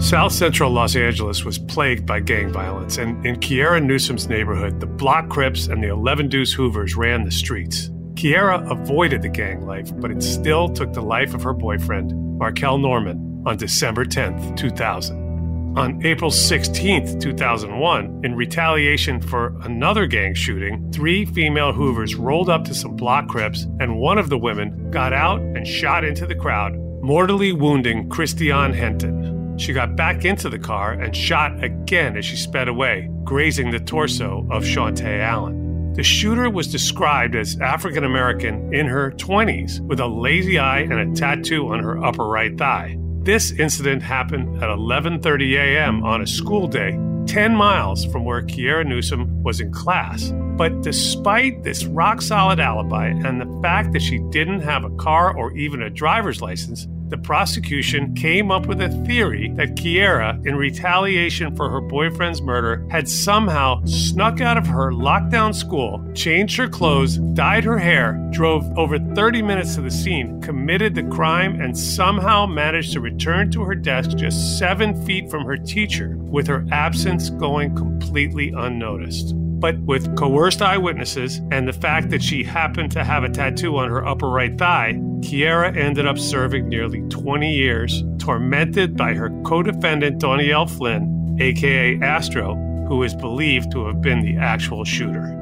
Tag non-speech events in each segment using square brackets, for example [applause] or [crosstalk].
South Central Los Angeles was plagued by gang violence, and in Kiera Newsome's neighborhood, the Blocc Crips and the 11 Deuce Hoovers ran the streets. Kiera avoided the gang life, but it still took the life of her boyfriend, Markel Norman, on December 10, 2000. On April 16, 2001, in retaliation for another gang shooting, three female Hoovers rolled up to some Blocc Crips, and one of the women got out and shot into the crowd, mortally wounding Christiane Henton. She got back into the car and shot again as she sped away, grazing the torso of Shantae Allen. The shooter was described as African American in her 20s with a lazy eye and a tattoo on her upper right thigh. This incident happened at 11:30 a.m. on a school day 10 miles from where Kiera Newsome was in class. But despite this rock solid alibi and the fact that she didn't have a car or even a driver's license, the prosecution came up with a theory that Kiera, in retaliation for her boyfriend's murder, had somehow snuck out of her lockdown school, changed her clothes, dyed her hair, drove over 30 minutes to the scene, committed the crime, and somehow managed to return to her desk just seven feet from her teacher, with her absence going completely unnoticed. But with coerced eyewitnesses and the fact that she happened to have a tattoo on her upper right thigh, Kiera ended up serving nearly 20 years, tormented by her co defendant, Donielle Flynn, aka Astro, who is believed to have been the actual shooter.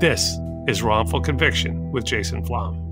This is Wrongful Conviction with Jason Flom.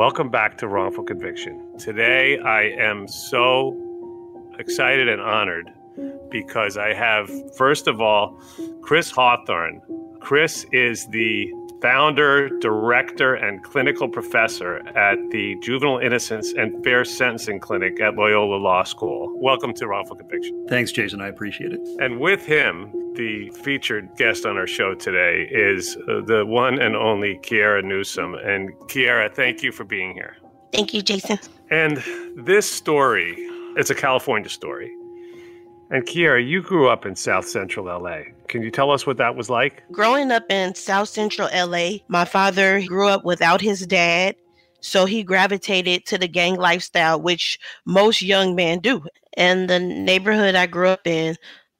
Welcome back to Wrongful Conviction. Today, I am so excited and honored because I have, first of all, Chris Hawthorne. Chris is the founder, director, and clinical professor at the Juvenile Innocence and Fair Sentencing Clinic at Loyola Law School. Welcome to Wrongful Conviction. Thanks, Jason. I appreciate it. And with him, the featured guest on our show today is uh, the one and only Kiera Newsome. And Kiera, thank you for being here. Thank you, Jason. And this story, it's a California story. And Kiera, you grew up in South Central LA. Can you tell us what that was like? Growing up in South Central LA, my father grew up without his dad. So he gravitated to the gang lifestyle, which most young men do. And the neighborhood I grew up in,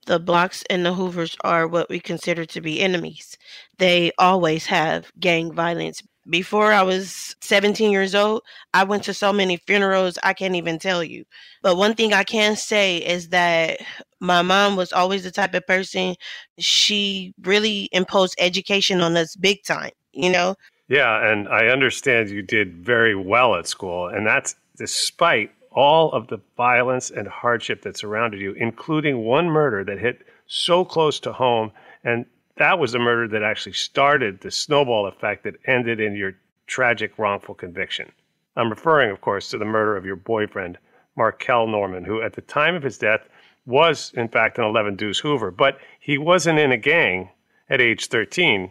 the blocks and the Hoovers are what we consider to be enemies. They always have gang violence before I was 17 years old, I went to so many funerals, I can't even tell you. But one thing I can say is that my mom was always the type of person, she really imposed education on us big time, you know? Yeah, and I understand you did very well at school, and that's despite all of the violence and hardship that surrounded you, including one murder that hit so close to home and that was the murder that actually started the snowball effect that ended in your tragic wrongful conviction. I'm referring, of course, to the murder of your boyfriend, Markel Norman, who at the time of his death was, in fact, an 11 Deuce Hoover, but he wasn't in a gang at age 13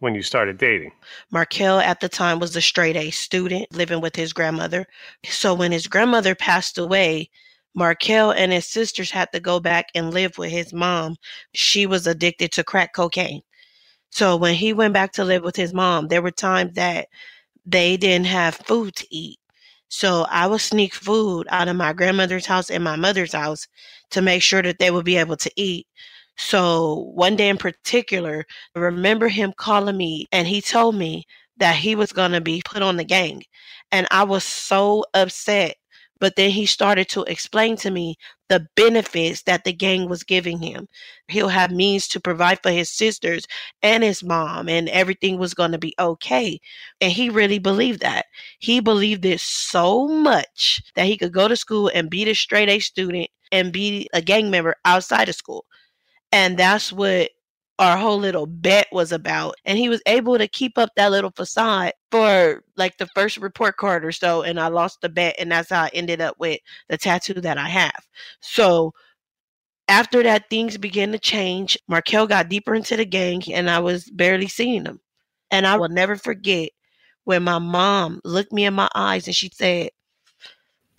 when you started dating. Markel at the time was a straight A student living with his grandmother. So when his grandmother passed away, Markel and his sisters had to go back and live with his mom. She was addicted to crack cocaine. So when he went back to live with his mom, there were times that they didn't have food to eat. So I would sneak food out of my grandmother's house and my mother's house to make sure that they would be able to eat. So one day in particular, I remember him calling me and he told me that he was going to be put on the gang. And I was so upset but then he started to explain to me the benefits that the gang was giving him. He'll have means to provide for his sisters and his mom, and everything was going to be okay. And he really believed that. He believed it so much that he could go to school and be a straight A student and be a gang member outside of school. And that's what our whole little bet was about. And he was able to keep up that little facade for like the first report card or so. And I lost the bet. And that's how I ended up with the tattoo that I have. So after that, things began to change. Markel got deeper into the gang and I was barely seeing him. And I will never forget when my mom looked me in my eyes and she said,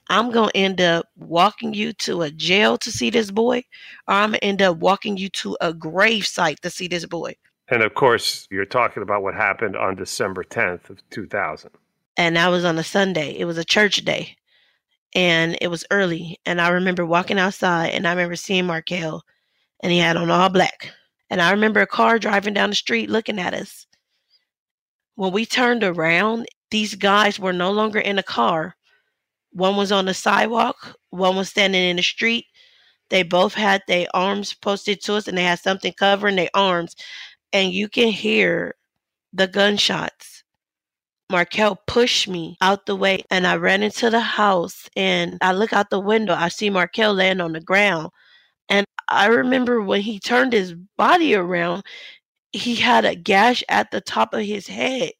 I'm going to end up walking you to a jail to see this boy, or I'm going to end up walking you to a grave site to see this boy. And of course, you're talking about what happened on December 10th of 2000. And that was on a Sunday. It was a church day. And it was early. And I remember walking outside and I remember seeing Markel and he had on all black. And I remember a car driving down the street looking at us. When we turned around, these guys were no longer in a car. One was on the sidewalk, one was standing in the street. They both had their arms posted to us and they had something covering their arms. And you can hear the gunshots. Markel pushed me out the way and I ran into the house and I look out the window. I see Markel laying on the ground. And I remember when he turned his body around, he had a gash at the top of his head.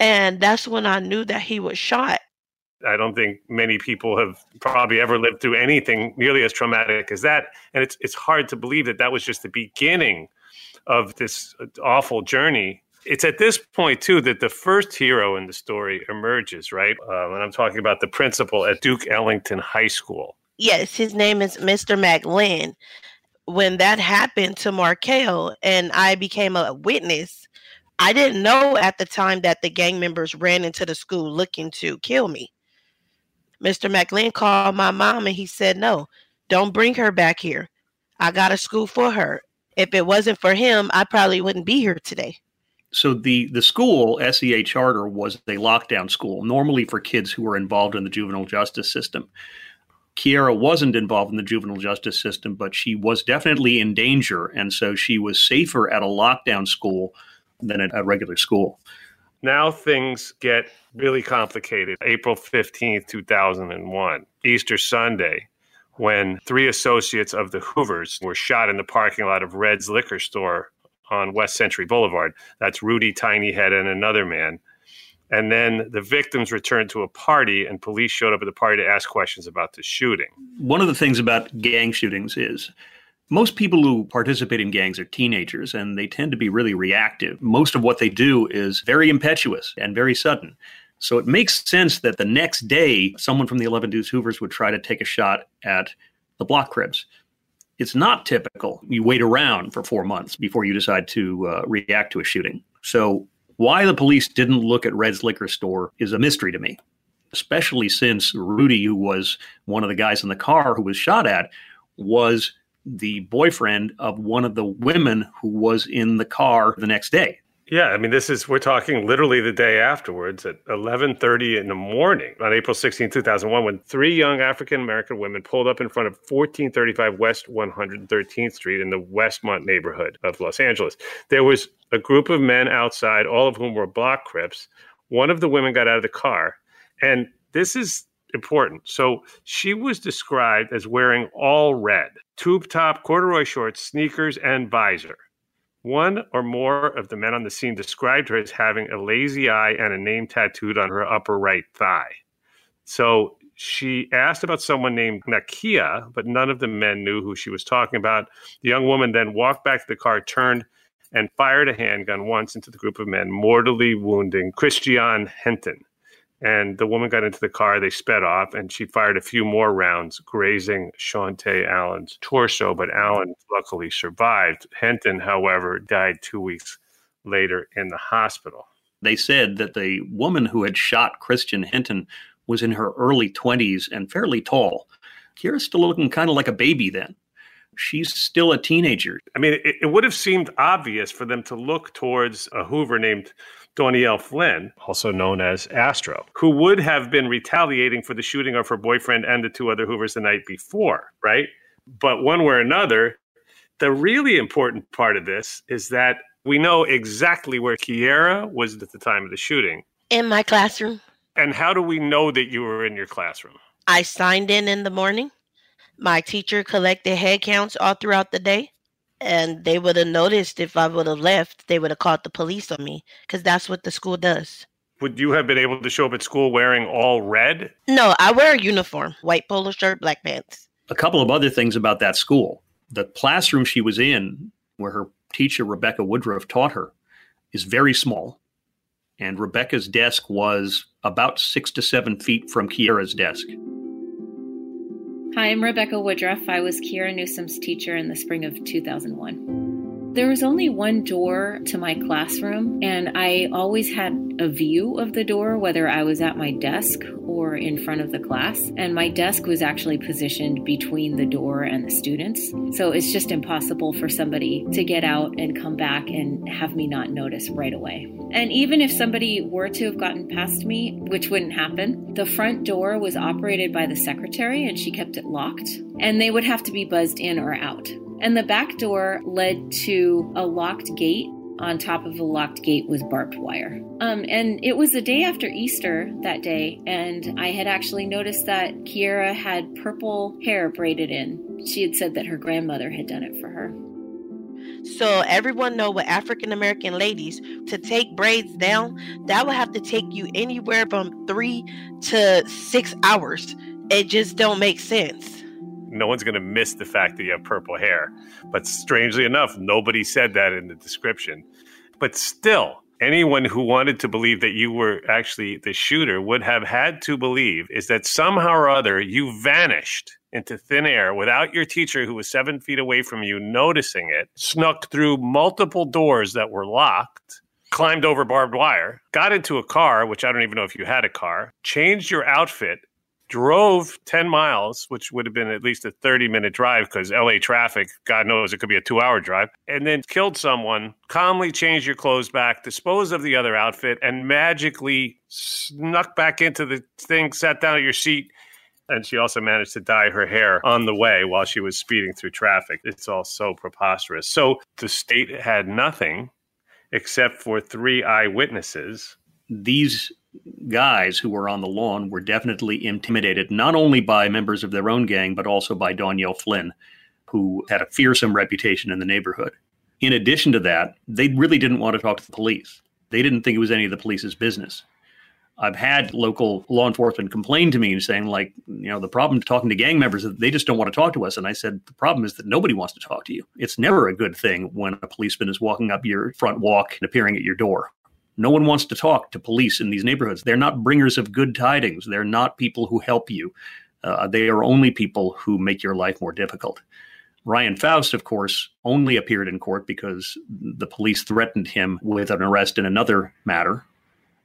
And that's when I knew that he was shot. I don't think many people have probably ever lived through anything nearly as traumatic as that. And it's it's hard to believe that that was just the beginning of this awful journey. It's at this point too that the first hero in the story emerges, right? Uh, and I'm talking about the principal at Duke Ellington High School. Yes, his name is Mr. McLean. When that happened to Markel and I became a witness, I didn't know at the time that the gang members ran into the school looking to kill me. Mr. McLean called my mom and he said, No, don't bring her back here. I got a school for her. If it wasn't for him, I probably wouldn't be here today. So the the school SEA charter was a lockdown school, normally for kids who were involved in the juvenile justice system. Kiera wasn't involved in the juvenile justice system, but she was definitely in danger, and so she was safer at a lockdown school than at a regular school. Now things get really complicated. April 15th, 2001, Easter Sunday, when three associates of the Hoovers were shot in the parking lot of Red's liquor store on West Century Boulevard. That's Rudy Tinyhead and another man. And then the victims returned to a party, and police showed up at the party to ask questions about the shooting. One of the things about gang shootings is most people who participate in gangs are teenagers, and they tend to be really reactive. Most of what they do is very impetuous and very sudden. So it makes sense that the next day, someone from the 11 Deuce Hoovers would try to take a shot at the Blocc Crips. It's not typical. You wait around for four months before you decide to uh, react to a shooting. So why the police didn't look at Red's liquor store is a mystery to me, especially since Rudy, who was one of the guys in the car who was shot at, was the boyfriend of one of the women who was in the car the next day. Yeah, I mean, this is we're talking literally the day afterwards at 11:30 in the morning on April 16, 2001, when three young African American women pulled up in front of 1435 West 113th Street in the Westmont neighborhood of Los Angeles. There was a group of men outside, all of whom were Blocc Crips. One of the women got out of the car, and this is important. So she was described as wearing all red, tube top, corduroy shorts, sneakers, and visor. One or more of the men on the scene described her as having a lazy eye and a name tattooed on her upper right thigh. So she asked about someone named Nakia, but none of the men knew who she was talking about. The young woman then walked back to the car, turned, and fired a handgun once into the group of men, mortally wounding Christian Henton and the woman got into the car. They sped off, and she fired a few more rounds, grazing Shawnté Allen's torso. But Allen luckily survived. Henton, however, died two weeks later in the hospital. They said that the woman who had shot Christian Henton was in her early 20s and fairly tall. Kiera's still looking kind of like a baby then. She's still a teenager. I mean, it, it would have seemed obvious for them to look towards a Hoover named Donielle Flynn, also known as Astro, who would have been retaliating for the shooting of her boyfriend and the two other Hoovers the night before, right? But one way or another, the really important part of this is that we know exactly where Kiera was at the time of the shooting. In my classroom. And how do we know that you were in your classroom? I signed in in the morning. My teacher collected head counts all throughout the day and they would have noticed if I would have left, they would have called the police on me because that's what the school does. Would you have been able to show up at school wearing all red? No, I wear a uniform white polo shirt, black pants. A couple of other things about that school. The classroom she was in, where her teacher, Rebecca Woodruff, taught her, is very small. And Rebecca's desk was about six to seven feet from Kiera's desk. Hi, I'm Rebecca Woodruff. I was Kiera Newsome's teacher in the spring of 2001. There was only one door to my classroom, and I always had a view of the door, whether I was at my desk or in front of the class. And my desk was actually positioned between the door and the students. So it's just impossible for somebody to get out and come back and have me not notice right away. And even if somebody were to have gotten past me, which wouldn't happen, the front door was operated by the secretary and she kept it locked. And they would have to be buzzed in or out. And the back door led to a locked gate on top of a locked gate with barbed wire. Um, and it was the day after Easter that day, and I had actually noticed that Kiera had purple hair braided in. She had said that her grandmother had done it for her. So everyone know with African American ladies to take braids down, that would have to take you anywhere from three to six hours. It just don't make sense no one's going to miss the fact that you have purple hair. But strangely enough, nobody said that in the description. But still, anyone who wanted to believe that you were actually the shooter would have had to believe is that somehow or other you vanished into thin air without your teacher, who was seven feet away from you, noticing it, snuck through multiple doors that were locked. Climbed over barbed wire, got into a car, which I don't even know if you had a car, changed your outfit, drove 10 miles, which would have been at least a 30 minute drive because LA traffic, God knows it could be a two hour drive, and then killed someone, calmly changed your clothes back, disposed of the other outfit, and magically snuck back into the thing, sat down at your seat. And she also managed to dye her hair on the way while she was speeding through traffic. It's all so preposterous. So the state had nothing except for three eyewitnesses. These guys who were on the lawn were definitely intimidated, not only by members of their own gang, but also by Donielle Flynn, who had a fearsome reputation in the neighborhood. In addition to that, they really didn't want to talk to the police. They didn't think it was any of the police's business. I've had local law enforcement complain to me saying, like, you know, the problem talking to gang members is they just don't want to talk to us. And I said, the problem is that nobody wants to talk to you. It's never a good thing when a policeman is walking up your front walk and appearing at your door. No one wants to talk to police in these neighborhoods. They're not bringers of good tidings. They're not people who help you. Uh, they are only people who make your life more difficult. Ryan Faust, of course, only appeared in court because the police threatened him with an arrest in another matter.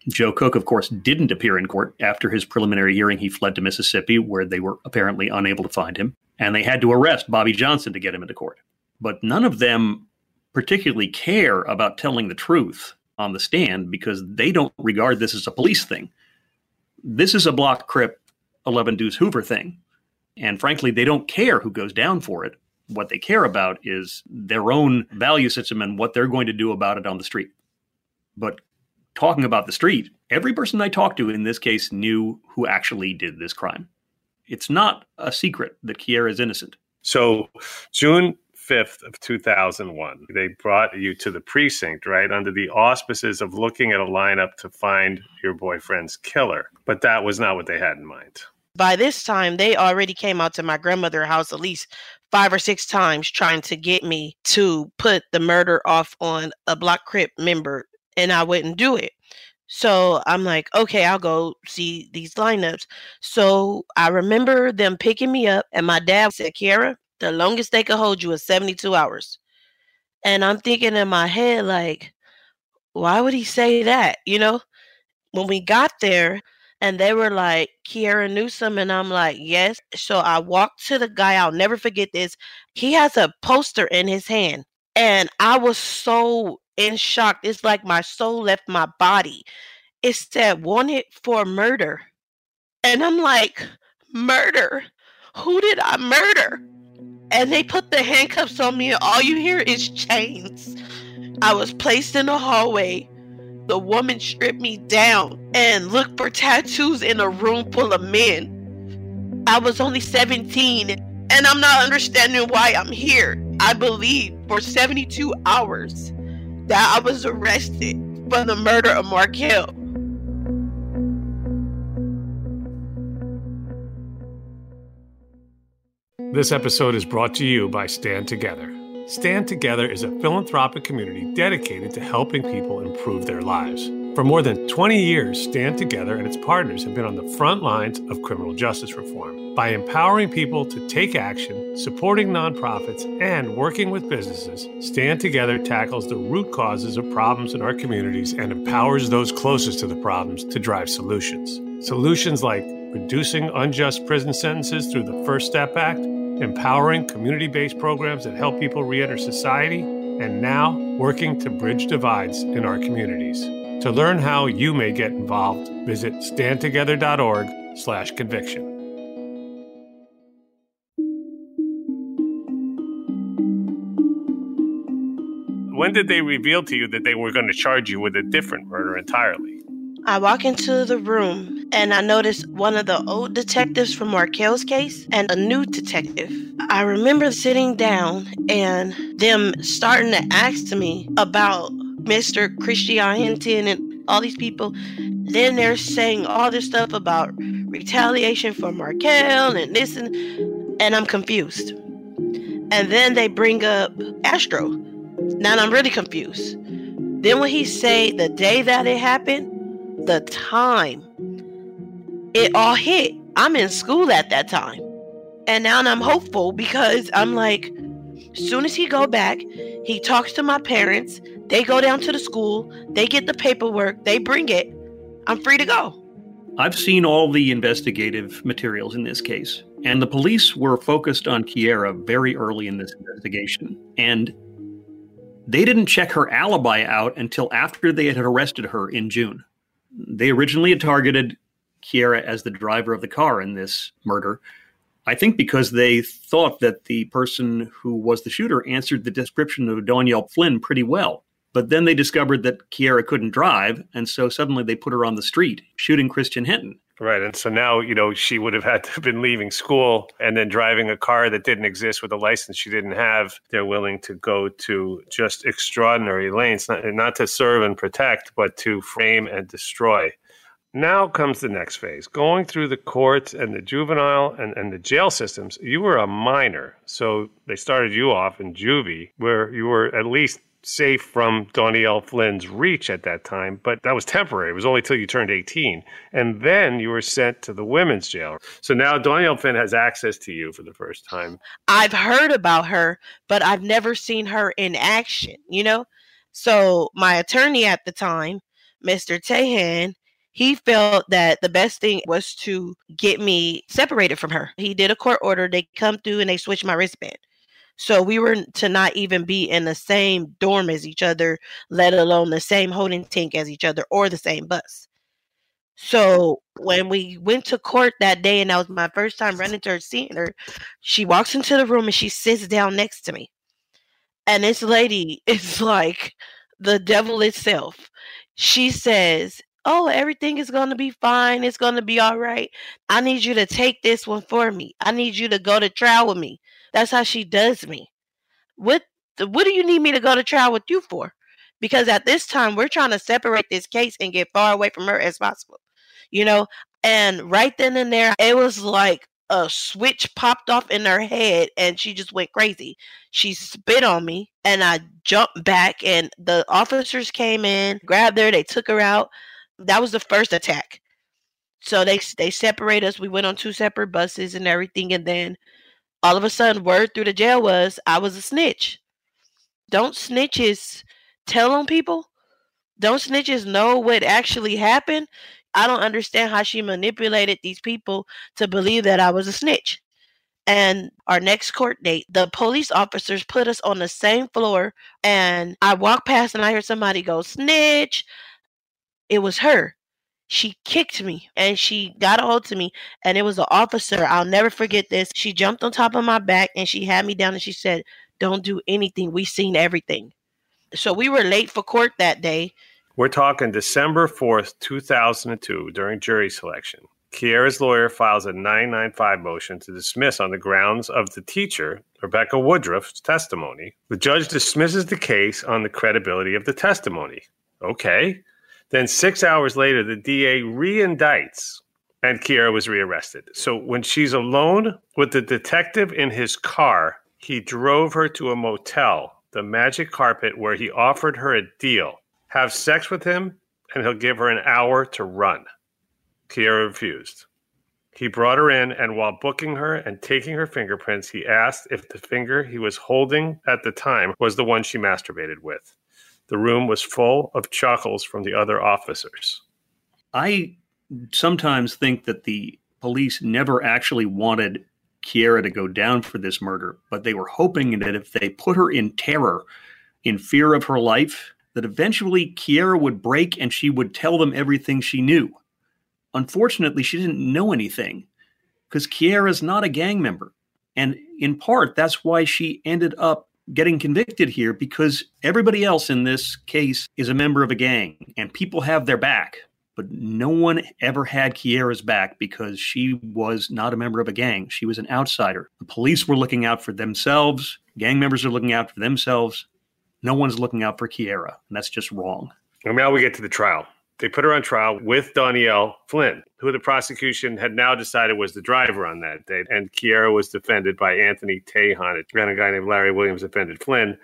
Joe Cook, of course, didn't appear in court. After his preliminary hearing, he fled to Mississippi, where they were apparently unable to find him. And they had to arrest Bobby Johnson to get him into court. But none of them particularly care about telling the truth on the stand because they don't regard this as a police thing. This is a Blocc Crip 11 Deuce Hoover thing. And frankly, they don't care who goes down for it what they care about is their own value system and what they're going to do about it on the street. But talking about the street, every person I talked to in this case knew who actually did this crime. It's not a secret that Kiera is innocent. So, June 5th of 2001, they brought you to the precinct, right, under the auspices of looking at a lineup to find your boyfriend's killer. But that was not what they had in mind by this time they already came out to my grandmother's house at least five or six times trying to get me to put the murder off on a Blocc Crip member and I wouldn't do it. So I'm like, okay, I'll go see these lineups. So I remember them picking me up, and my dad said, Kiera, the longest they could hold you is 72 hours. And I'm thinking in my head, like, why would he say that? You know, when we got there, and they were like, Kiera Newsome. And I'm like, yes. So I walked to the guy. I'll never forget this. He has a poster in his hand. And I was so in shock. It's like my soul left my body. It said wanted for murder. And I'm like, murder? Who did I murder? And they put the handcuffs on me, and all you hear is chains. I was placed in a hallway the woman stripped me down and looked for tattoos in a room full of men. I was only 17 and I'm not understanding why I'm here. I believe for 72 hours that I was arrested for the murder of Markel. This episode is brought to you by Stand Together. Stand Together is a philanthropic community dedicated to helping people improve their lives. For more than 20 years, Stand Together and its partners have been on the front lines of criminal justice reform. By empowering people to take action, supporting nonprofits, and working with businesses, Stand Together tackles the root causes of problems in our communities and empowers those closest to the problems to drive solutions. Solutions like reducing unjust prison sentences through the First Step Act empowering community based programs that help people re enter society, and now working to bridge divides in our communities. To learn how you may get involved, visit standtogether.org slash conviction. When did they reveal to you that they were going to charge you with a different murder entirely? I walk into the room and I notice one of the old detectives from Markel's case and a new detective. I remember sitting down and them starting to ask me about Mr. Christian Hinton and all these people. Then they're saying all this stuff about retaliation for Markel and this and and I'm confused. And then they bring up Astro. Now I'm really confused. Then when he say the day that it happened, the time it all hit. I'm in school at that time. And now I'm hopeful because I'm like, soon as he go back, he talks to my parents, they go down to the school, they get the paperwork, they bring it, I'm free to go. I've seen all the investigative materials in this case, and the police were focused on Kiera very early in this investigation. And they didn't check her alibi out until after they had arrested her in June they originally had targeted Kiera as the driver of the car in this murder. I think because they thought that the person who was the shooter answered the description of Danielle Flynn pretty well. But then they discovered that Kiera couldn't drive, and so suddenly they put her on the street shooting Christian Hinton. Right. And so now, you know, she would have had to have been leaving school and then driving a car that didn't exist with a license she didn't have. They're willing to go to just extraordinary lengths, not, not to serve and protect, but to frame and destroy. Now comes the next phase. Going through the courts and the juvenile and, and the jail systems, you were a minor. So they started you off in juvie, where you were at least safe from Donielle Flynn's reach at that time, but that was temporary. It was only till you turned 18. And then you were sent to the women's jail. So now Donielle Flynn has access to you for the first time. I've heard about her, but I've never seen her in action, you know? So my attorney at the time, Mr. Tahan, he felt that the best thing was to get me separated from her. He did a court order. They come through and they switch my wristband. So we were to not even be in the same dorm as each other, let alone the same holding tank as each other or the same bus. So when we went to court that day, and that was my first time running to her, seeing her, she walks into the room and she sits down next to me. And this lady [laughs] is like the devil itself. She says, Oh, everything is going to be fine. It's going to be all right. I need you to take this one for me. I need you to go to trial with me. That's how she does me. What what do you need me to go to trial with you for? Because at this time we're trying to separate this case and get far away from her as possible. You know, and right then and there it was like a switch popped off in her head and she just went crazy. She spit on me and I jumped back and the officers came in, grabbed her, they took her out. That was the first attack. So they they separate us. We went on two separate buses and everything and then all of a sudden word through the jail was I was a snitch. Don't snitches tell on people? Don't snitches know what actually happened? I don't understand how she manipulated these people to believe that I was a snitch. And our next court date, the police officers put us on the same floor. And I walked past and I heard somebody go, Snitch. It was her she kicked me and she got a hold to me and it was an officer i'll never forget this she jumped on top of my back and she had me down and she said don't do anything we seen everything so we were late for court that day we're talking december 4th 2002 during jury selection Kiera's lawyer files a 995 motion to dismiss on the grounds of the teacher, Rebecca Woodruff's testimony. The judge dismisses the case on the credibility of the testimony. Okay. Then six hours later, the DA reindicts and Kiera was rearrested. So when she's alone with the detective in his car, he drove her to a motel, the Magic Carpet, where he offered her a deal have sex with him, and he'll give her an hour to run. Kiera refused. He brought her in, and while booking her and taking her fingerprints, he asked if the finger he was holding at the time was the one she masturbated with. The room was full of chuckles from the other officers. I sometimes think that the police never actually wanted Kiera to go down for this murder, but they were hoping that if they put her in terror, in fear of her life, that eventually Kiera would break and she would tell them everything she knew. Unfortunately, she didn't know anything because Kiera is not a gang member. And in part, that's why she ended up getting convicted here because everybody else in this case is a member of a gang and people have their back. But no one ever had Kiera's back because she was not a member of a gang. She was an outsider. The police were looking out for themselves. Gang members are looking out for themselves. No one's looking out for Kiera, and that's just wrong. And now we get to the trial. They put her on trial with Donielle Flynn, who the prosecution had now decided was the driver on that day. And Kiera was defended by Anthony Tahan, and a guy named Larry Williams defended Flynn.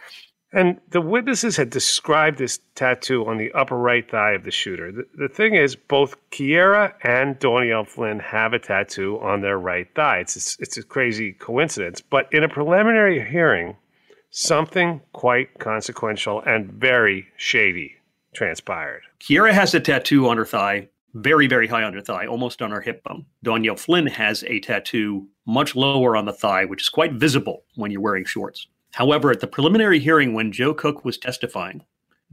And the witnesses had described this tattoo on the upper right thigh of the shooter. The, the thing is, both Kiera and Donielle Flynn have a tattoo on their right thigh. It's it's a crazy coincidence. But in a preliminary hearing, something quite consequential and very shady transpired. Kiera has a tattoo on her thigh, very, very high on her thigh, almost on her hip bone. Donielle Flynn has a tattoo much lower on the thigh, which is quite visible when you're wearing shorts. However, at the preliminary hearing when Joe Cook was testifying,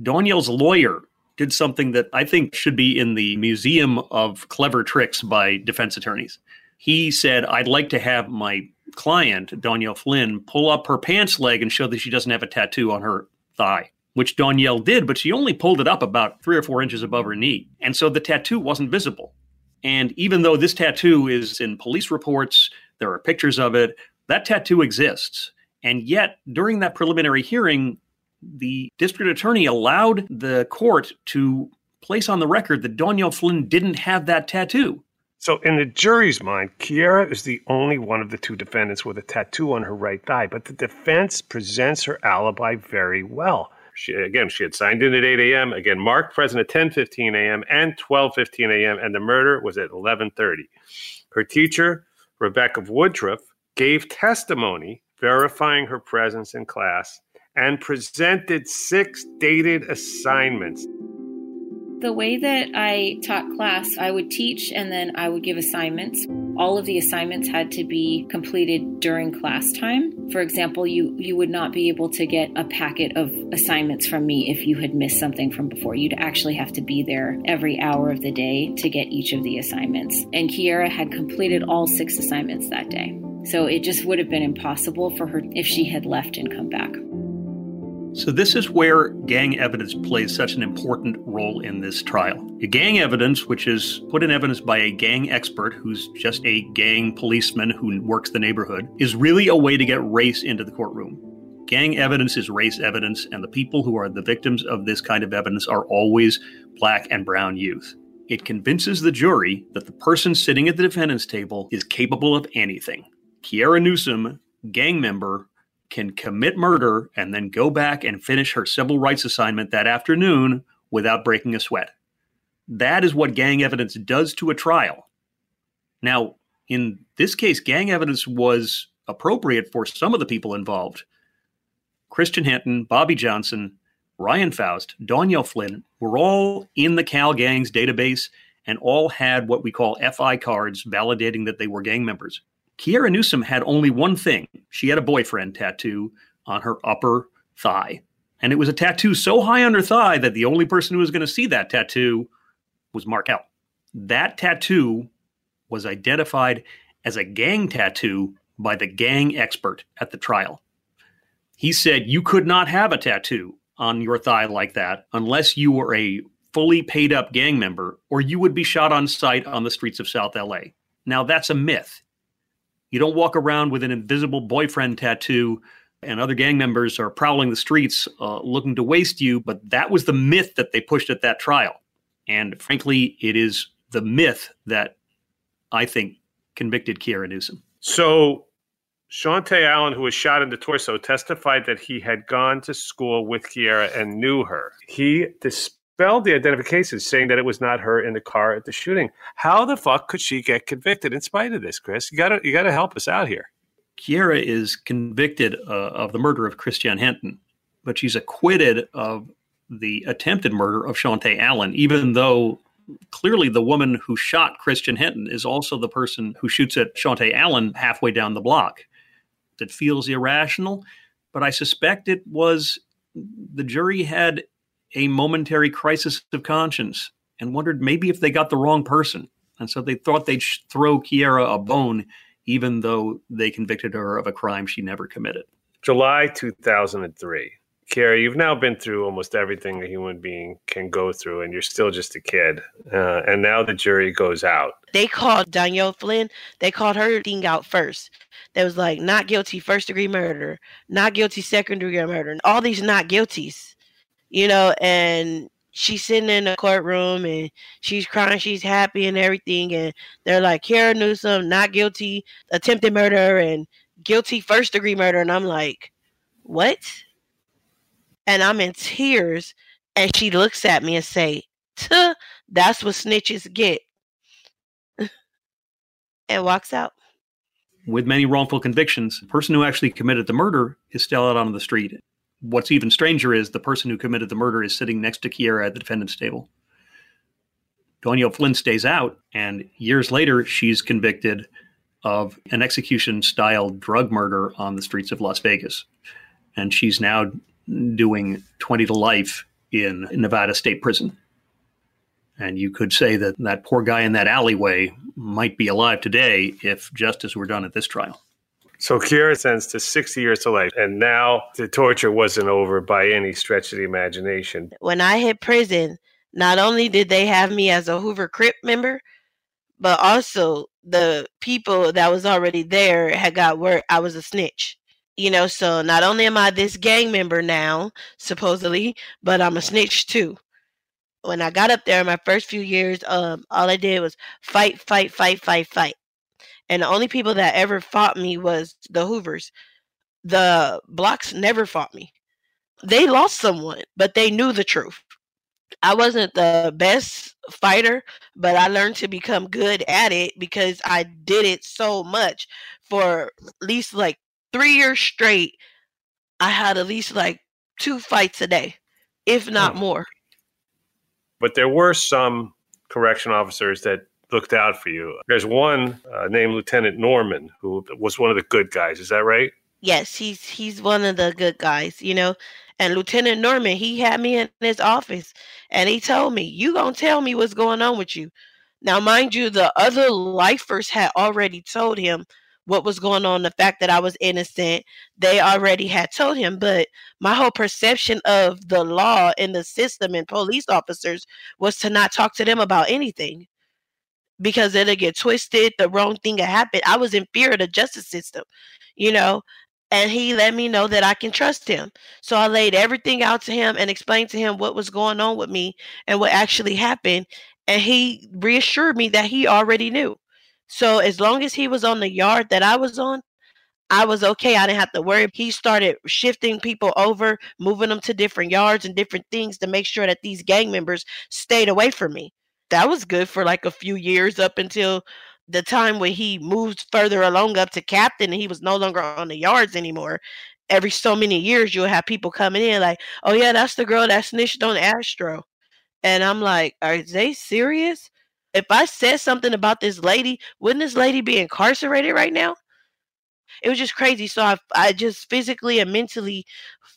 Danielle's lawyer did something that I think should be in the museum of clever tricks by defense attorneys. He said, I'd like to have my client, Danielle Flynn, pull up her pants leg and show that she doesn't have a tattoo on her thigh which Danielle did, but she only pulled it up about three or four inches above her knee. And so the tattoo wasn't visible. And even though this tattoo is in police reports, there are pictures of it, that tattoo exists. And yet, during that preliminary hearing, the district attorney allowed the court to place on the record that Danielle Flynn didn't have that tattoo. So, in the jury's mind, Kiera is the only one of the two defendants with a tattoo on her right thigh, but the defense presents her alibi very well. She, again, she had signed in at 8 a.m. Again, marked present at 10:15 a.m. and 12:15 a.m. and the murder was at 11:30. Her teacher, Rebecca Woodruff, gave testimony verifying her presence in class and presented six dated assignments. The way that I taught class, I would teach and then I would give assignments. All of the assignments had to be completed during class time. For example, you, you would not be able to get a packet of assignments from me if you had missed something from before. You'd actually have to be there every hour of the day to get each of the assignments. And Kiera had completed all six assignments that day. So it just would have been impossible for her if she had left and come back. So, this is where gang evidence plays such an important role in this trial. Gang evidence, which is put in evidence by a gang expert who's just a gang policeman who works the neighborhood, is really a way to get race into the courtroom. Gang evidence is race evidence, and the people who are the victims of this kind of evidence are always black and brown youth. It convinces the jury that the person sitting at the defendant's table is capable of anything. Kiera Newsome, gang member, can commit murder and then go back and finish her civil rights assignment that afternoon without breaking a sweat. That is what gang evidence does to a trial. Now, in this case, gang evidence was appropriate for some of the people involved. Christian Hinton, Bobby Johnson, Ryan Faust, Danielle Flynn were all in the Cal Gangs database and all had what we call FI cards validating that they were gang members. Kiera Newsome had only one thing. She had a boyfriend tattoo on her upper thigh. And it was a tattoo so high on her thigh that the only person who was going to see that tattoo was Markel. That tattoo was identified as a gang tattoo by the gang expert at the trial. He said you could not have a tattoo on your thigh like that unless you were a fully paid up gang member or you would be shot on sight on the streets of South LA. Now, that's a myth. You don't walk around with an invisible boyfriend tattoo and other gang members are prowling the streets uh, looking to waste you. But that was the myth that they pushed at that trial. And frankly, it is the myth that I think convicted Kiera Newsome. So, Shawntae Allen, who was shot in the torso, testified that he had gone to school with Kiera and knew her. He dis- dispelled the identification, saying that it was not her in the car at the shooting. How the fuck could she get convicted in spite of this, Chris? You gotta you gotta help us out here. Kiera is convicted uh, of the murder of Christian Hinton, but she's acquitted of the attempted murder of Shawntae Allen, even though clearly the woman who shot Christian Hinton is also the person who shoots at Shawntae Allen halfway down the block. That feels irrational, but I suspect it was the jury had a momentary crisis of conscience and wondered maybe if they got the wrong person. And so they thought they'd throw Kiera a bone, even though they convicted her of a crime she never committed. July 2003. Kiera, you've now been through almost everything a human being can go through, and you're still just a kid. Uh, and now the jury goes out. They called Danielle Flynn, they called her thing out first. They was like, not guilty, first degree murder, not guilty, second degree murder, all these not guilties you know, and she's sitting in the courtroom and she's crying, she's happy and everything, and they're like, Kiera Newsome, not guilty, attempted murder, and guilty first degree murder, and I'm like, what? And I'm in tears, and she looks at me and say, that's what snitches get, [laughs] and walks out. With many wrongful convictions, the person who actually committed the murder is still out on the street what's even stranger is the person who committed the murder is sitting next to Kiera at the defendant's table. Danielle Flynn stays out, and years later, she's convicted of an execution style drug murder on the streets of Las Vegas. And she's now doing 20 to life in Nevada State Prison. And you could say that that poor guy in that alleyway might be alive today if justice were done at this trial. So Kiera sentenced to 60 years to life, and now the torture wasn't over by any stretch of the imagination. When I hit prison, not only did they have me as a Hoover Crip member, but also the people that was already there had got word I was a snitch. You know, so not only am I this gang member now, supposedly, but I'm a snitch too. When I got up there in my first few years, um, all I did was fight, fight, fight, fight, fight. And the only people that ever fought me was the Hoovers. The blocks never fought me. They lost someone, but they knew the truth. I wasn't the best fighter, but I learned to become good at it because I did it so much for at least like three years straight. I had at least like two fights a day, if not Hmm. more. But there were some correction officers that looked out for you. There's one uh, named Lieutenant Norman who was one of the good guys. Is that right? Yes, he's he's one of the good guys, you know. And Lieutenant Norman, he had me in his office and he told me, You gonna tell me what's going on with you. Now, mind you, the other lifers had already told him what was going on, the fact that I was innocent. They already had told him, but my whole perception of the law and the system and police officers was to not talk to them about anything because it'll get twisted, the wrong thing will happen. I was in fear of the justice system, you know, and he let me know that I can trust him. So I laid everything out to him and explained to him what was going on with me and what actually happened. And he reassured me that he already knew. So as long as he was on the yard that I was on, I was okay. I didn't have to worry. He started shifting people over, moving them to different yards and different things to make sure that these gang members stayed away from me. That was good for like a few years up until the time when he moved further along up to captain and he was no longer on the yards anymore. Every so many years, you'll have people coming in like, oh, yeah, that's the girl that snitched on Astro. And I'm like, are they serious? If I said something about this lady, wouldn't this lady be incarcerated right now? It was just crazy. So I, I just physically and mentally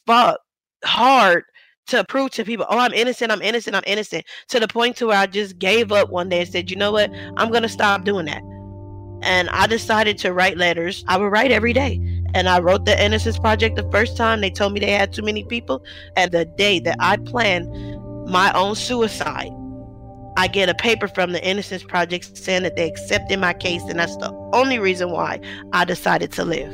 fought hard to prove to people, oh, I'm innocent, I'm innocent, I'm innocent, to the point to where I just gave up one day and said, you know what, I'm gonna stop doing that. And I decided to write letters. I would write every day. And I wrote the Innocence Project the first time. They told me they had too many people. And the day that I planned my own suicide, I get a paper from the Innocence Project saying that they accepted my case. And that's the only reason why I decided to live.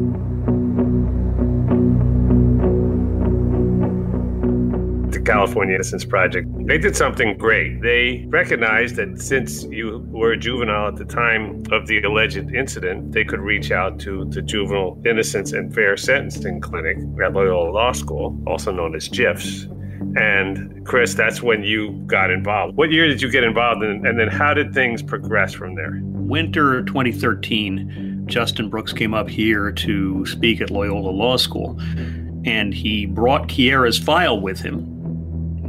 California Innocence Project. They did something great. They recognized that since you were a juvenile at the time of the alleged incident, they could reach out to the Juvenile Innocence and Fair Sentencing Clinic at Loyola Law School, also known as JIFS. And Chris, that's when you got involved. What year did you get involved in, and then how did things progress from there? Winter 2013, Justin Brooks came up here to speak at Loyola Law School, and he brought Kiera's file with him.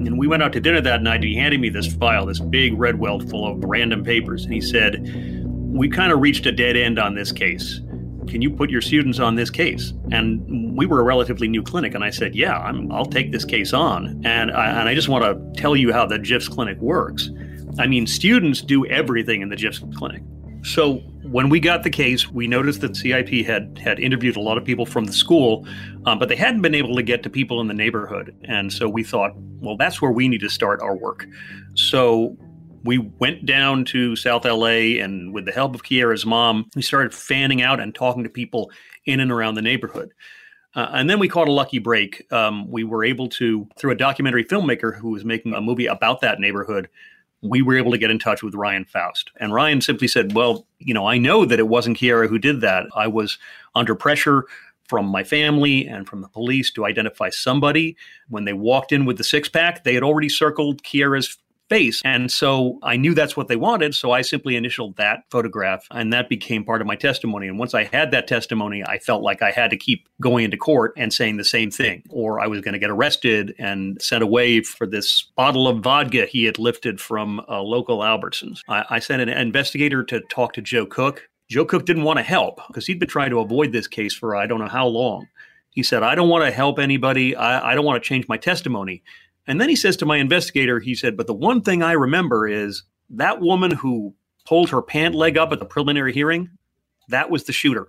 And we went out to dinner that night, and he handed me this file, this big red welt full of random papers. And he said, We kind of reached a dead end on this case. Can you put your students on this case? And we were a relatively new clinic, and I said, Yeah, I'm, I'll take this case on. And I, and I just want to tell you how the JIFS clinic works. I mean, students do everything in the JIFS clinic. So when we got the case, we noticed that CIP had had interviewed a lot of people from the school, um, but they hadn't been able to get to people in the neighborhood. And so we thought, well, that's where we need to start our work. So we went down to South LA, and with the help of Kiera's mom, we started fanning out and talking to people in and around the neighborhood. Uh, and then we caught a lucky break. Um, we were able to, through a documentary filmmaker who was making a movie about that neighborhood, we were able to get in touch with Ryan Faust. And Ryan simply said, Well, you know, I know that it wasn't Kiera who did that. I was under pressure from my family and from the police to identify somebody. When they walked in with the six pack, they had already circled Kiera's And so I knew that's what they wanted. So I simply initialed that photograph and that became part of my testimony. And once I had that testimony, I felt like I had to keep going into court and saying the same thing, or I was going to get arrested and sent away for this bottle of vodka he had lifted from a local Albertsons. I, I sent an investigator to talk to Joe Cook. Joe Cook didn't want to help because he'd been trying to avoid this case for I don't know how long. He said, I don't want to help anybody. I, I don't want to change my testimony. And then he says to my investigator, he said, But the one thing I remember is that woman who pulled her pant leg up at the preliminary hearing, that was the shooter.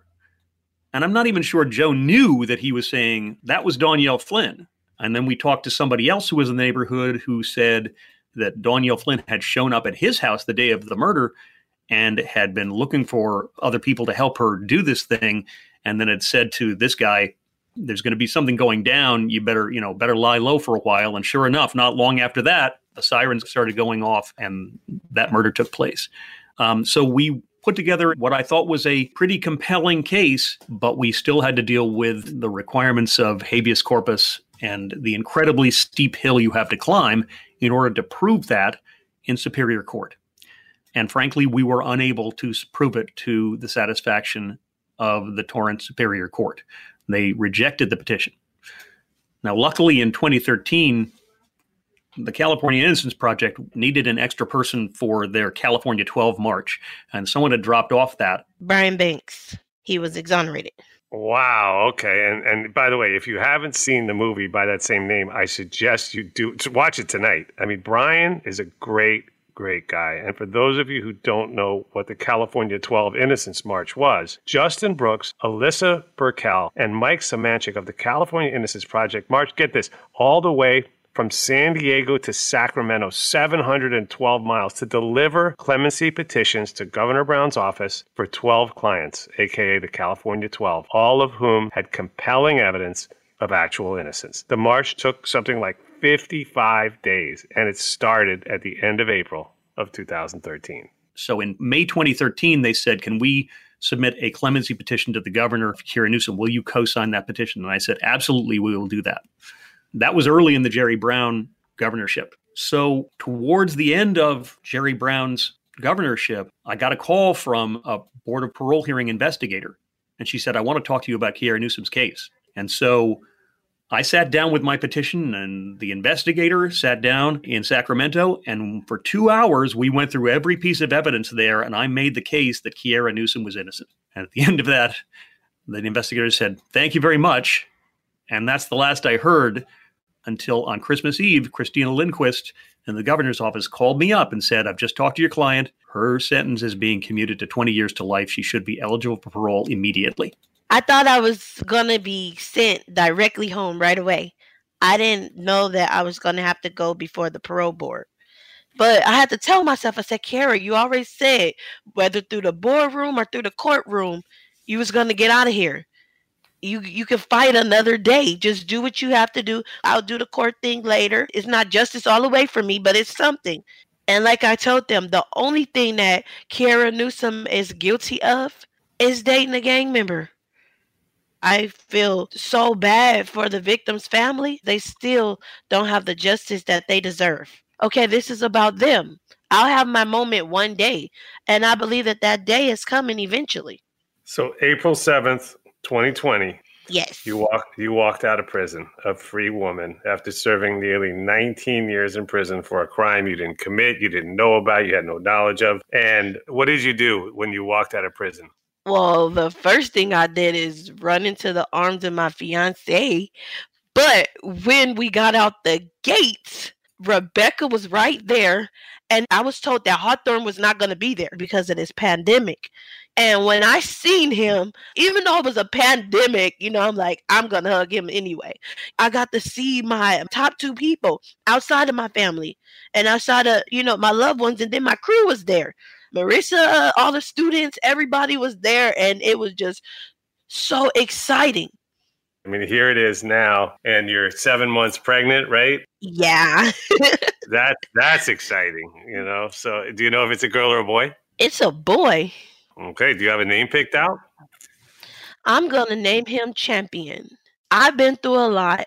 And I'm not even sure Joe knew that he was saying that was Danielle Flynn. And then we talked to somebody else who was in the neighborhood who said that Danielle Flynn had shown up at his house the day of the murder and had been looking for other people to help her do this thing. And then had said to this guy, there's going to be something going down. You better, you know, better lie low for a while. And sure enough, not long after that, the sirens started going off and that murder took place. Um, so we put together what I thought was a pretty compelling case, but we still had to deal with the requirements of habeas corpus and the incredibly steep hill you have to climb in order to prove that in Superior Court. And frankly, we were unable to prove it to the satisfaction of the Torrance Superior Court. They rejected the petition. Now, luckily, in 2013, the California Innocence Project needed an extra person for their California 12 march, and someone had dropped off that. Brian Banks. He was exonerated. Wow. Okay. And and by the way, if you haven't seen the movie by that same name, I suggest you do watch it tonight. I mean, Brian is a great, great guy. And for those of you who don't know what the California 12 Innocence March was, Justin Brooks, Alyssa Bjerkhoel, and Mike Semanchik of the California Innocence Project marched. Get this, all the way from San Diego to Sacramento, 712 miles, to deliver clemency petitions to Governor Brown's office for 12 clients, aka the California 12, all of whom had compelling evidence of actual innocence. The march took something like 55 days, and it started at the end of April of 2013. So in May 2013, they said, Can we submit a clemency petition to the governor, Kiera Newsome? Will you co sign that petition? And I said, Absolutely, we will do that. That was early in the Jerry Brown governorship. So towards the end of Jerry Brown's governorship, I got a call from a Board of Parole hearing investigator. And she said, I want to talk to you about Kiera Newsome's case. And so I sat down with my petition, and the investigator sat down in Sacramento. And for two hours, we went through every piece of evidence there, and I made the case that Kiera Newsome was innocent. And at the [laughs] end of that, the investigator said, Thank you very much. And that's the last I heard until on Christmas Eve, Christina Lindquist in the governor's office called me up and said, I've just talked to your client. Her sentence is being commuted to 20 years to life. She should be eligible for parole immediately. I thought I was going to be sent directly home right away. I didn't know that I was going to have to go before the parole board. But I had to tell myself, I said, Kara, you already said whether through the boardroom or through the courtroom, you was going to get out of here. You you can fight another day. Just do what you have to do. I'll do the court thing later. It's not justice all the way for me, but it's something. And like I told them, the only thing that Kara Newsome is guilty of is dating a gang member. I feel so bad for the victim's family. They still don't have the justice that they deserve. Okay, this is about them. I'll have my moment one day, and I believe that that day is coming eventually. So, April 7th, 2020. Yes. You walked you walked out of prison, a free woman, after serving nearly 19 years in prison for a crime you didn't commit, you didn't know about, you had no knowledge of. And what did you do when you walked out of prison? Well, the first thing I did is run into the arms of my fiance. But when we got out the gates, Rebecca was right there. And I was told that Hawthorne was not going to be there because of this pandemic. And when I seen him, even though it was a pandemic, you know, I'm like, I'm gonna hug him anyway. I got to see my top two people outside of my family and outside of, you know, my loved ones, and then my crew was there. Marissa, all the students, everybody was there, and it was just so exciting. I mean, here it is now, and you're seven months pregnant, right? Yeah. [laughs] that that's exciting, you know. So, do you know if it's a girl or a boy? It's a boy. Okay. Do you have a name picked out? I'm gonna name him Champion. I've been through a lot,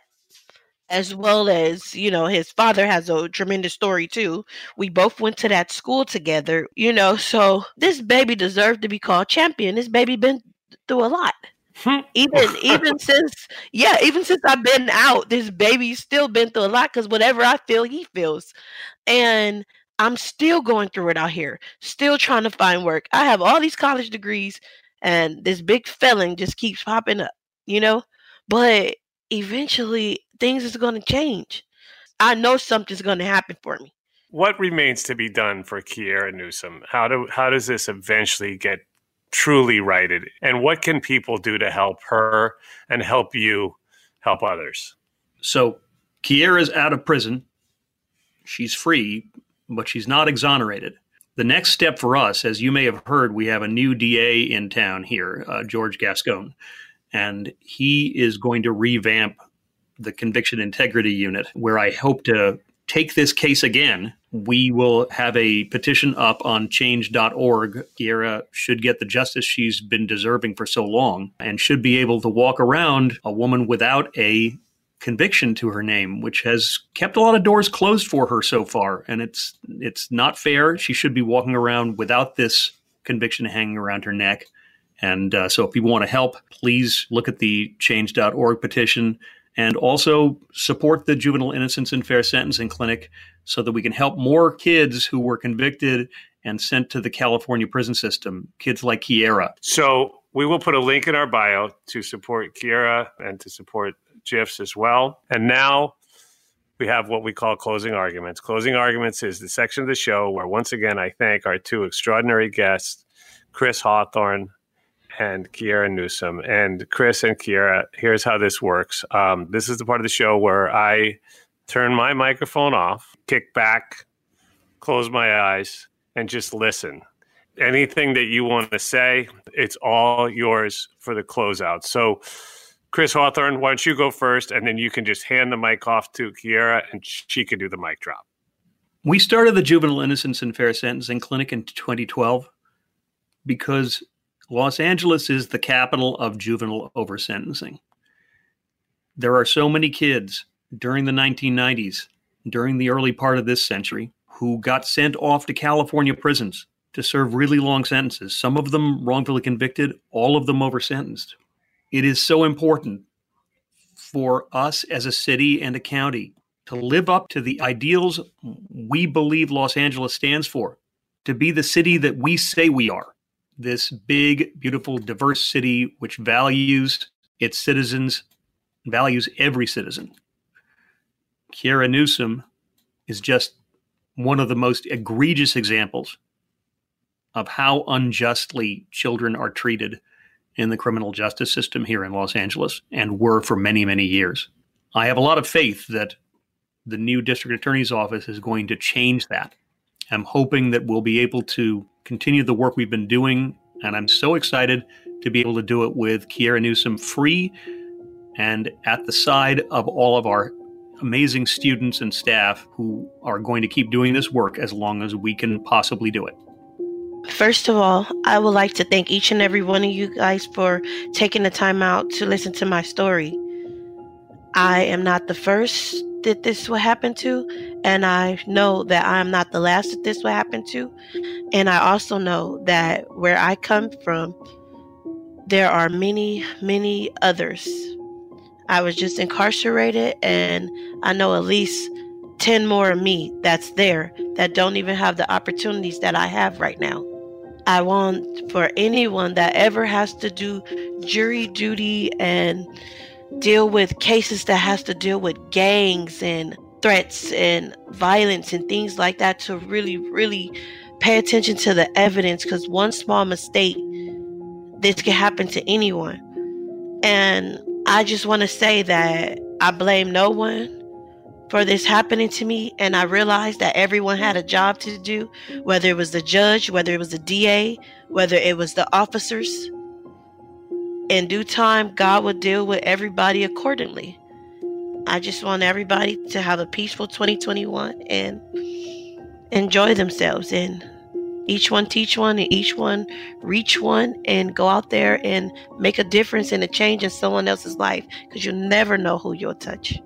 as well as you know, his father has a tremendous story too. We both went to that school together, you know. So this baby deserved to be called Champion. This baby been through a lot. Hmm. even even [laughs] since yeah even since i've been out this baby's still been through a lot because whatever i feel he feels and i'm still going through it out here still trying to find work i have all these college degrees and this big felon just keeps popping up you know but eventually things is going to change i know something's going to happen for me What remains to be done for Kiera Newsome? How do how does this eventually get truly righted? And what can people do to help her and help you help others? So Kiera's out of prison. She's free, but she's not exonerated. The next step for us, as you may have heard, we have a new DA in town here, uh, George Gascon, and he is going to revamp the conviction integrity unit, where I hope to take this case again. We will have a petition up on change.org. Kiera should get the justice she's been deserving for so long and should be able to walk around a woman without a conviction to her name, which has kept a lot of doors closed for her so far. And it's it's not fair. She should be walking around without this conviction hanging around her neck. And uh, so if you want to help, please look at the change.org petition and also support the Juvenile Innocence and Fair Sentencing Clinic so that we can help more kids who were convicted and sent to the California prison system, kids like Kiera. So we will put a link in our bio to support Kiera and to support JIFS as well. And now we have what we call closing arguments. Closing arguments is the section of the show where, once again, I thank our two extraordinary guests, Chris Hawthorne and Kiera Newsome. And Chris and Kiera, here's how this works. Um, this is the part of the show where I turn my microphone off, kick back, close my eyes, and just listen. Anything that you want to say, it's all yours for the closeout. So, Chris Hawthorne, why don't you go first, and then you can just hand the mic off to Kiera, and she can do the mic drop. We started the Juvenile Innocence and Fair Sentencing Clinic in 2012 because Los Angeles is the capital of juvenile oversentencing. There are so many kids during the 1990s, during the early part of this century, who got sent off to California prisons to serve really long sentences, some of them wrongfully convicted, all of them oversentenced. It is so important for us as a city and a county to live up to the ideals we believe Los Angeles stands for, to be the city that we say we are. This big, beautiful, diverse city which values its citizens, values every citizen. Kiera Newsome is just one of the most egregious examples of how unjustly children are treated in the criminal justice system here in Los Angeles and were for many, many years. I have a lot of faith that the new district attorney's office is going to change that. I'm hoping that we'll be able to continue the work we've been doing, and I'm so excited to be able to do it with Kiera Newsome free and at the side of all of our amazing students and staff who are going to keep doing this work as long as we can possibly do it. First of all, I would like to thank each and every one of you guys for taking the time out to listen to my story. I am not the first that this will happen to, and I know that I am not the last that this will happen to. And I also know that where I come from, there are many, many others. I was just incarcerated, and I know at least 10 more of me that's there that don't even have the opportunities that I have right now. I want for anyone that ever has to do jury duty and deal with cases that has to deal with gangs and threats and violence and things like that to really really pay attention to the evidence because one small mistake this can happen to anyone and i just want to say that i blame no one for this happening to me. And I realized that everyone had a job to do, whether it was the judge, whether it was the DA, whether it was the officers. In due time, God will deal with everybody accordingly. I just want everybody to have a peaceful 2021 and enjoy themselves and each one teach one and each one reach one and go out there and make a difference and a change in someone else's life because you never know who you'll touch.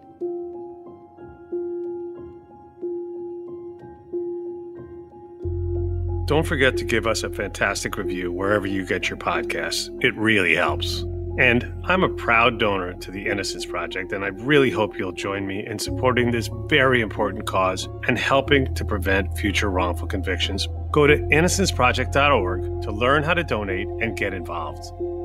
Don't forget to give us a fantastic review wherever you get your podcasts. It really helps. And I'm a proud donor to the Innocence Project, and I really hope you'll join me in supporting this very important cause and helping to prevent future wrongful convictions. Go to innocenceproject.org to learn how to donate and get involved.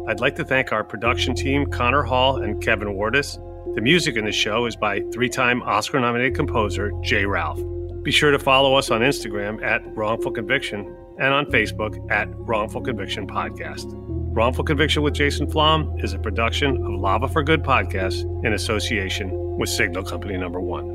I'd like to thank our production team, Connor Hall and Kevin Wardis. The music in the show is by three time Oscar nominated composer J. Ralph. Be sure to follow us on Instagram at Wrongful Conviction and on Facebook at Wrongful Conviction Podcast. Wrongful Conviction with Jason Flom is a production of Lava for Good podcast in association with Signal Company Number One.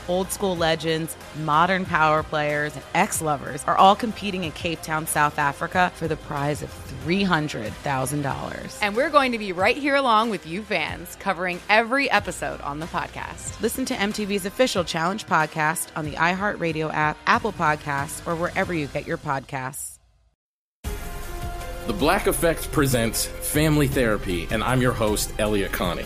Old school legends, modern power players, and ex lovers are all competing in Cape Town, South Africa for the prize of $300,000. And we're going to be right here along with you fans, covering every episode on the podcast. Listen to MTV's official Challenge podcast on the iHeartRadio app, Apple Podcasts, or wherever you get your podcasts. The Black Effect presents Family Therapy, and I'm your host, Elliott Connie.